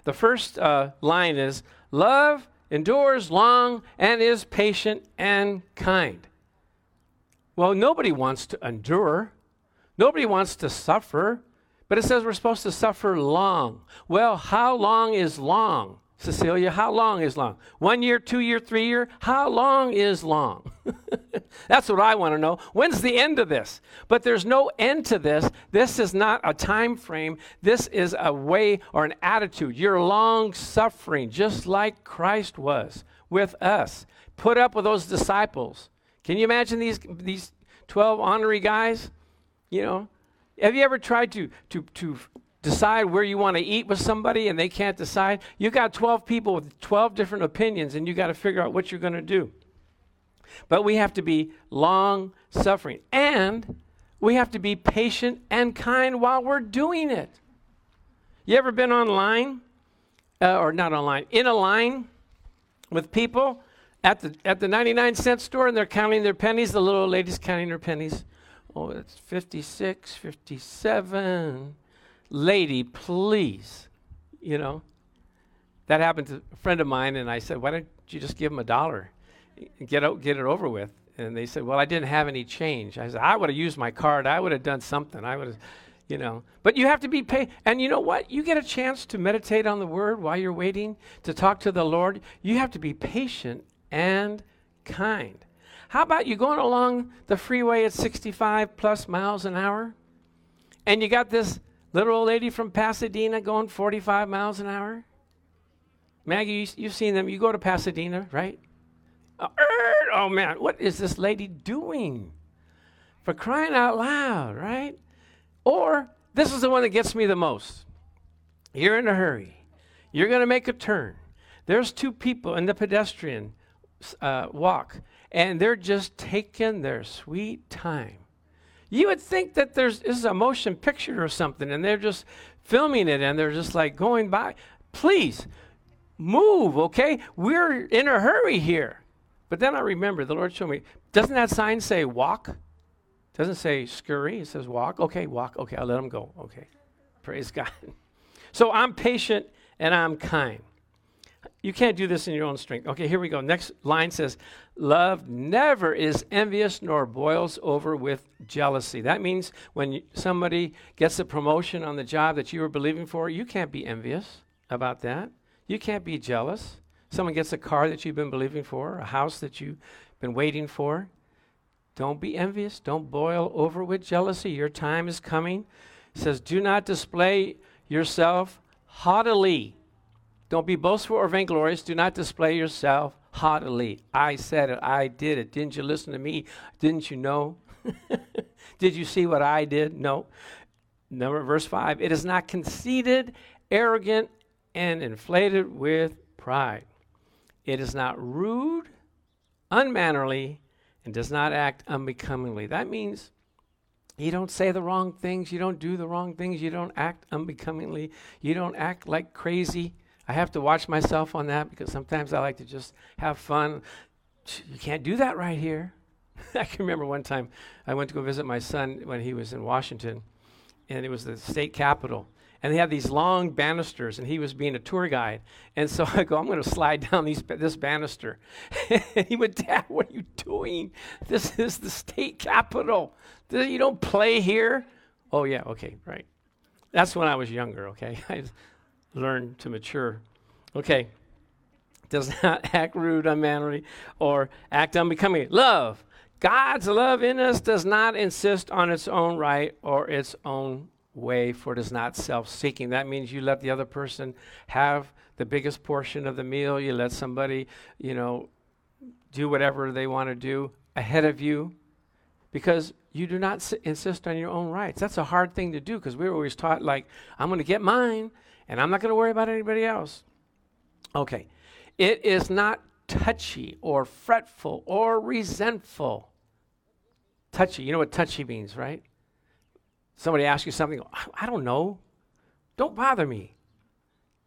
The first uh, line is Love endures long and is patient and kind. Well, nobody wants to endure, nobody wants to suffer, but it says we're supposed to suffer long. Well, how long is long? Cecilia, how long is long? One year, two year, three year? How long is long? That's what I want to know. When's the end of this? But there's no end to this. This is not a time frame. This is a way or an attitude. You're long suffering, just like Christ was with us. Put up with those disciples. Can you imagine these these 12 honorary guys? You know, have you ever tried to to to decide where you want to eat with somebody and they can't decide? You got 12 people with 12 different opinions and you got to figure out what you're going to do. But we have to be long suffering and we have to be patient and kind while we're doing it. You ever been online uh, or not online, in a line with people at the at the 99 cent store and they're counting their pennies, the little lady's counting her pennies. Oh, it's 56, 57 lady, please. You know, that happened to a friend of mine, and I said, why don't you just give him a dollar get, out, get it over with? And they said, well, I didn't have any change. I said, I would have used my card. I would have done something. I would have, you know. But you have to be paid. And you know what? You get a chance to meditate on the word while you're waiting to talk to the Lord. You have to be patient and kind. How about you going along the freeway at 65 plus miles an hour? And you got this Little old lady from Pasadena going 45 miles an hour. Maggie, you, have seen them. You go to Pasadena, right? Uh, oh man, what is this lady doing? For crying out loud, right? Or this is the one that gets me the most. You're in a hurry. You're going to make a turn. There's two people in the pedestrian uh, walk, and they're just taking their sweet time. You would think that there's this is a motion picture or something, and they're just filming it and they're just like going by. Please move, okay? We're in a hurry here. But then I remember the Lord showed me, doesn't that sign say walk? Doesn't say scurry, it says walk. Okay, walk. Okay, I'll let them go. Okay. Praise God. So I'm patient and I'm kind. You can't do this in your own strength. Okay, here we go. Next line says, Love never is envious nor boils over with jealousy. That means when somebody gets a promotion on the job that you were believing for, you can't be envious about that. You can't be jealous. Someone gets a car that you've been believing for, a house that you've been waiting for. Don't be envious. Don't boil over with jealousy. Your time is coming. It says, Do not display yourself haughtily don't be boastful or vainglorious. Do not display yourself haughtily. I said it. I did it. Didn't you listen to me? Didn't you know? did you see what I did? No. Number verse 5. It is not conceited, arrogant, and inflated with pride. It is not rude, unmannerly, and does not act unbecomingly. That means you don't say the wrong things, you don't do the wrong things, you don't act unbecomingly, you don't act like crazy. I have to watch myself on that because sometimes I like to just have fun. You can't do that right here. I can remember one time I went to go visit my son when he was in Washington, and it was the state capitol. And they had these long banisters, and he was being a tour guide. And so I go, I'm going to slide down these, this banister. and he went, Dad, what are you doing? This is the state capitol. You don't play here. Oh, yeah, okay, right. That's when I was younger, okay? Learn to mature. Okay. Does not act rude, unmanly, or act unbecoming. Love. God's love in us does not insist on its own right or its own way, for it is not self seeking. That means you let the other person have the biggest portion of the meal. You let somebody, you know, do whatever they want to do ahead of you because you do not s- insist on your own rights. That's a hard thing to do because we we're always taught, like, I'm going to get mine and I'm not going to worry about anybody else. Okay. It is not touchy or fretful or resentful. Touchy, you know what touchy means, right? Somebody asks you something, I don't know. Don't bother me.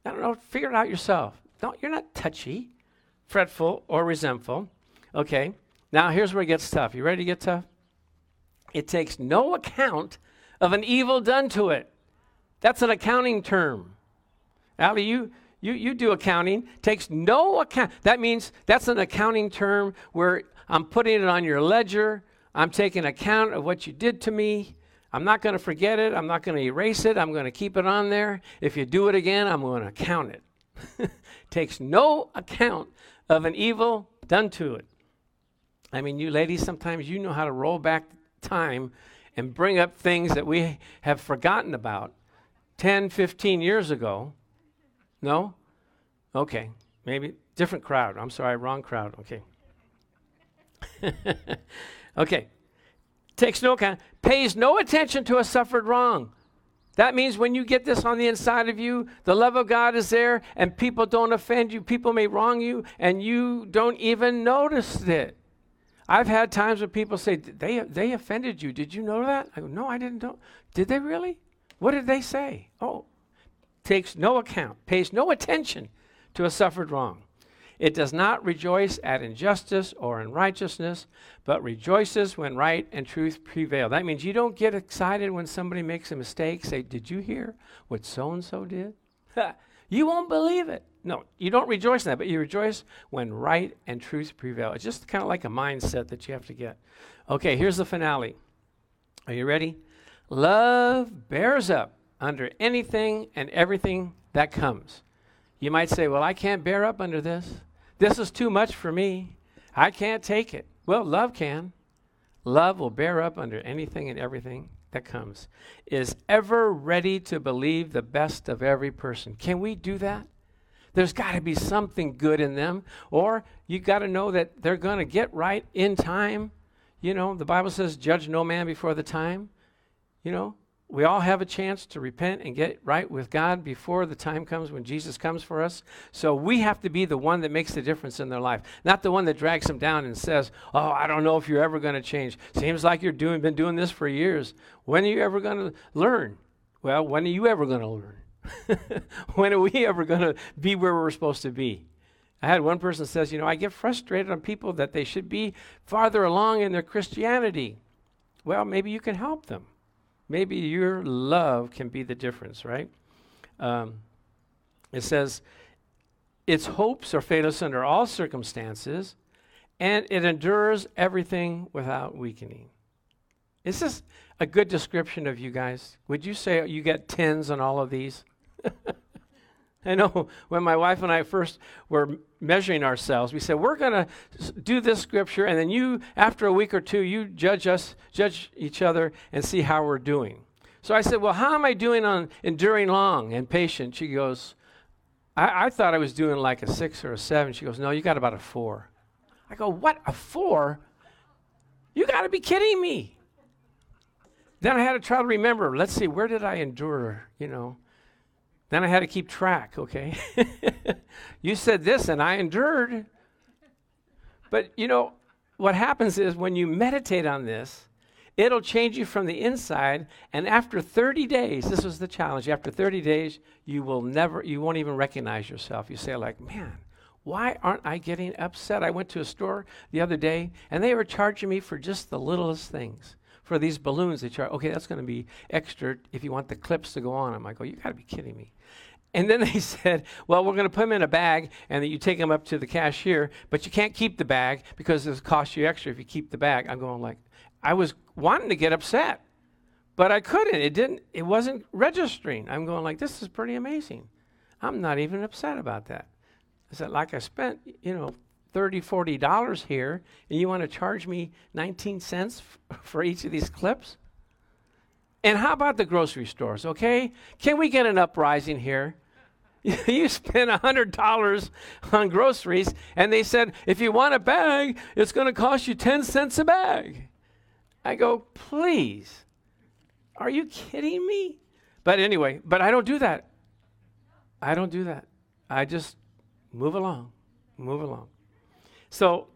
I don't know, figure it out yourself. No, you're not touchy, fretful, or resentful. Okay, now here's where it gets tough. You ready to get tough? It takes no account of an evil done to it. That's an accounting term. Allie, you, you, you do accounting, takes no account. That means that's an accounting term where I'm putting it on your ledger. I'm taking account of what you did to me. I'm not going to forget it. I'm not going to erase it. I'm going to keep it on there. If you do it again, I'm going to count it. takes no account of an evil done to it. I mean, you ladies, sometimes you know how to roll back time and bring up things that we have forgotten about 10, 15 years ago. No? Okay. Maybe different crowd. I'm sorry, wrong crowd. Okay. okay. Takes no account, pays no attention to a suffered wrong. That means when you get this on the inside of you, the love of God is there, and people don't offend you. People may wrong you, and you don't even notice it. I've had times when people say, they, they offended you. Did you know that? I go, No, I didn't know. Did they really? What did they say? Oh, takes no account, pays no attention to a suffered wrong. It does not rejoice at injustice or unrighteousness, but rejoices when right and truth prevail. That means you don't get excited when somebody makes a mistake. Say, Did you hear what so and so did? you won't believe it. No, you don't rejoice in that, but you rejoice when right and truth prevail. It's just kind of like a mindset that you have to get. Okay, here's the finale. Are you ready? Love bears up under anything and everything that comes. You might say, Well, I can't bear up under this. This is too much for me. I can't take it. Well, love can. Love will bear up under anything and everything that comes, is ever ready to believe the best of every person. Can we do that? There's got to be something good in them, or you got to know that they're going to get right in time. You know, the Bible says, judge no man before the time. You know, we all have a chance to repent and get right with God before the time comes when Jesus comes for us. So we have to be the one that makes the difference in their life, not the one that drags them down and says, "Oh, I don't know if you're ever going to change. Seems like you're doing been doing this for years. When are you ever going to learn?" Well, when are you ever going to learn? when are we ever going to be where we're supposed to be? I had one person says, "You know, I get frustrated on people that they should be farther along in their Christianity." Well, maybe you can help them Maybe your love can be the difference, right? Um, it says, its hopes are faithless under all circumstances, and it endures everything without weakening. Is this a good description of you guys? Would you say you get tens on all of these? I know when my wife and I first were measuring ourselves, we said, We're going to do this scripture, and then you, after a week or two, you judge us, judge each other, and see how we're doing. So I said, Well, how am I doing on enduring long and patient? She goes, I, I thought I was doing like a six or a seven. She goes, No, you got about a four. I go, What? A four? You got to be kidding me. Then I had to try to remember, let's see, where did I endure? You know, then I had to keep track, okay? you said this and I endured. But you know, what happens is when you meditate on this, it'll change you from the inside. And after 30 days, this was the challenge. After 30 days, you will never, you won't even recognize yourself. You say, like, man, why aren't I getting upset? I went to a store the other day and they were charging me for just the littlest things for these balloons they charge. Okay, that's going to be extra if you want the clips to go on them. I go, you got to be kidding me. And then they said, well, we're going to put them in a bag and that you take them up to the cashier, but you can't keep the bag because it costs you extra if you keep the bag. I'm going like, I was wanting to get upset, but I couldn't. It didn't, it wasn't registering. I'm going like, this is pretty amazing. I'm not even upset about that. I said, like I spent, you know, 30 40 dollars here and you want to charge me 19 cents f- for each of these clips and how about the grocery stores okay can we get an uprising here you spend $100 on groceries and they said if you want a bag it's going to cost you 10 cents a bag. I go please. Are you kidding me? But anyway but i don't do that. I don't do that. I just move along move along. So,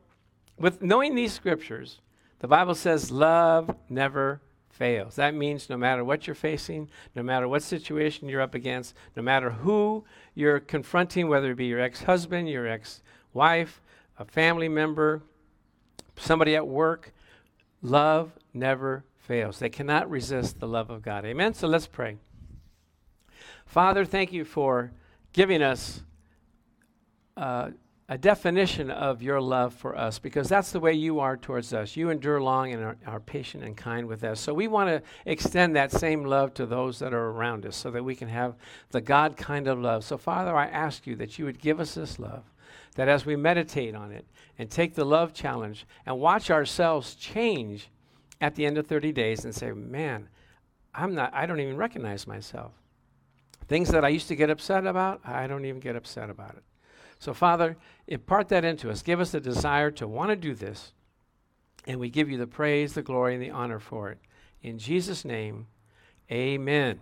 with knowing these scriptures, the Bible says love never fails. That means no matter what you're facing, no matter what situation you're up against, no matter who you're confronting, whether it be your ex husband, your ex wife, a family member, somebody at work, love never fails. They cannot resist the love of God. Amen? So let's pray. Father, thank you for giving us. Uh, a definition of your love for us because that's the way you are towards us. You endure long and are, are patient and kind with us. So we want to extend that same love to those that are around us so that we can have the God kind of love. So, Father, I ask you that you would give us this love, that as we meditate on it and take the love challenge and watch ourselves change at the end of 30 days and say, man, I'm not, I don't even recognize myself. Things that I used to get upset about, I don't even get upset about it. So, Father, impart that into us. Give us the desire to want to do this. And we give you the praise, the glory, and the honor for it. In Jesus' name, amen.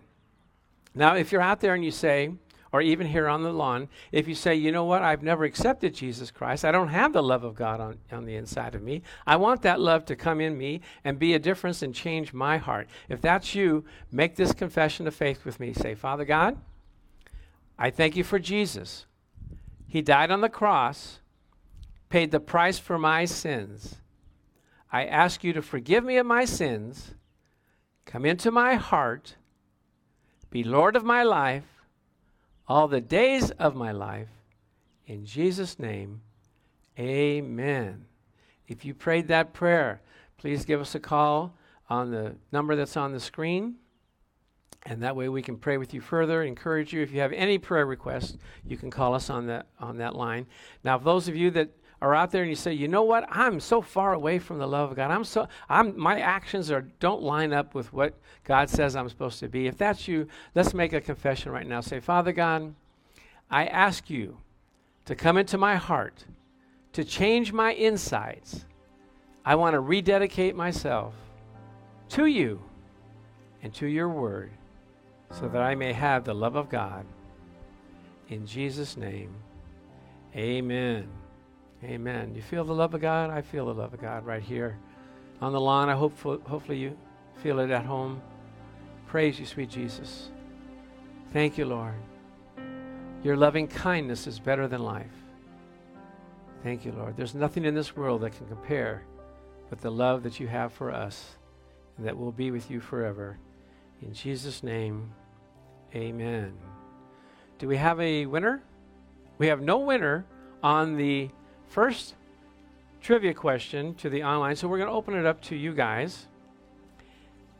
Now, if you're out there and you say, or even here on the lawn, if you say, you know what, I've never accepted Jesus Christ, I don't have the love of God on, on the inside of me, I want that love to come in me and be a difference and change my heart. If that's you, make this confession of faith with me. Say, Father God, I thank you for Jesus. He died on the cross, paid the price for my sins. I ask you to forgive me of my sins, come into my heart, be Lord of my life, all the days of my life. In Jesus' name, amen. If you prayed that prayer, please give us a call on the number that's on the screen. And that way we can pray with you further, encourage you. If you have any prayer requests, you can call us on that on that line. Now, for those of you that are out there and you say, you know what, I'm so far away from the love of God. I'm so I'm my actions are don't line up with what God says I'm supposed to be. If that's you, let's make a confession right now. Say, Father God, I ask you to come into my heart, to change my insides. I want to rededicate myself to you and to your word so that I may have the love of God. In Jesus' name, amen. Amen. You feel the love of God? I feel the love of God right here on the lawn. I hope hopefully you feel it at home. Praise you, sweet Jesus. Thank you, Lord. Your loving kindness is better than life. Thank you, Lord. There's nothing in this world that can compare with the love that you have for us and that will be with you forever. In Jesus' name, amen. Do we have a winner? We have no winner on the first trivia question to the online, so we're going to open it up to you guys.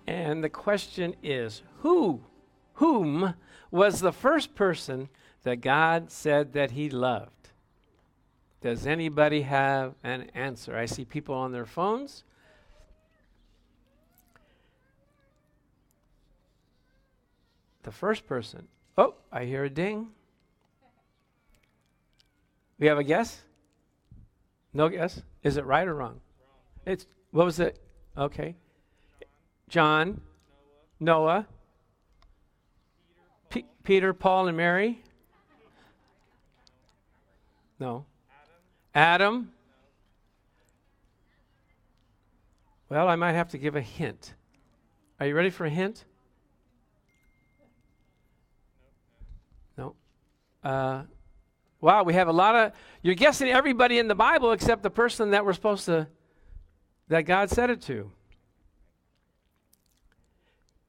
And the question is Who, whom was the first person that God said that He loved? Does anybody have an answer? I see people on their phones. The first person. Oh, I hear a ding. We have a guess? No guess? Is it right or wrong? It's what was it? Okay. John, Noah, P- Peter, Paul, and Mary. No. Adam. Well, I might have to give a hint. Are you ready for a hint? Uh, wow, we have a lot of, you're guessing everybody in the Bible except the person that we're supposed to, that God said it to.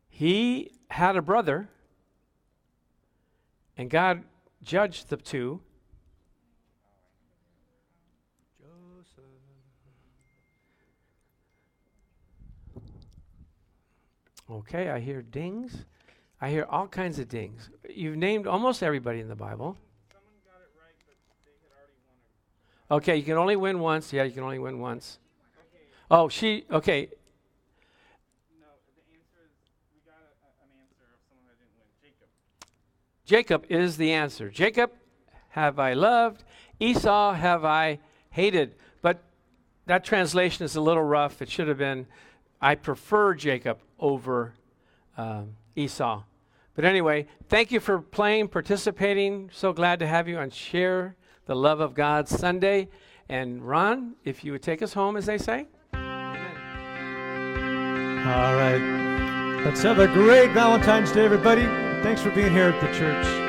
He had a brother, and God judged the two. Okay, I hear dings. I hear all kinds of dings. You've named almost everybody in the Bible. Okay, you can only win once. Yeah, you can only win once. Okay. Oh, she, okay. Jacob. Jacob is the answer. Jacob have I loved, Esau have I hated. But that translation is a little rough. It should have been, I prefer Jacob over um, Esau. But anyway, thank you for playing, participating. So glad to have you on Share the Love of God Sunday. And Ron, if you would take us home, as they say. All right. Let's have a great Valentine's Day, everybody. Thanks for being here at the church.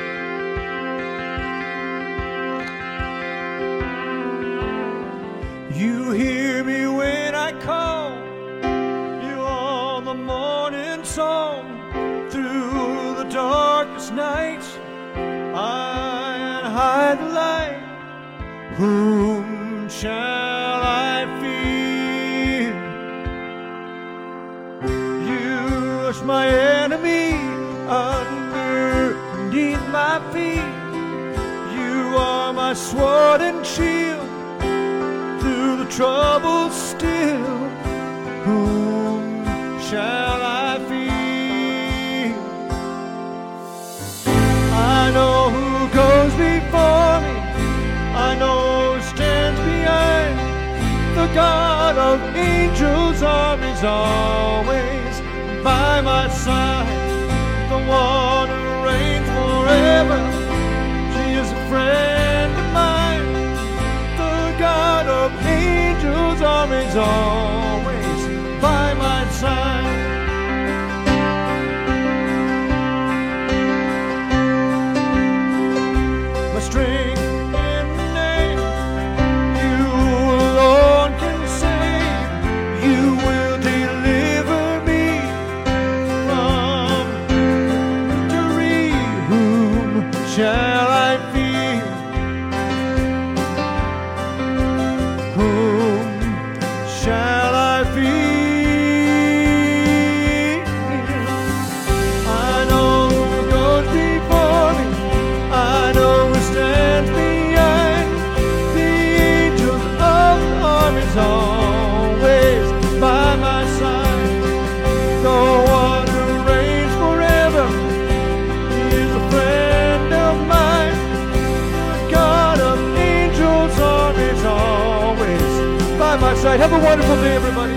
sword and shield through the troubles, still. Whom shall I fear? I know who goes before me. I know who stands behind. The God of angels' armies always by my side. wonderful day, everybody.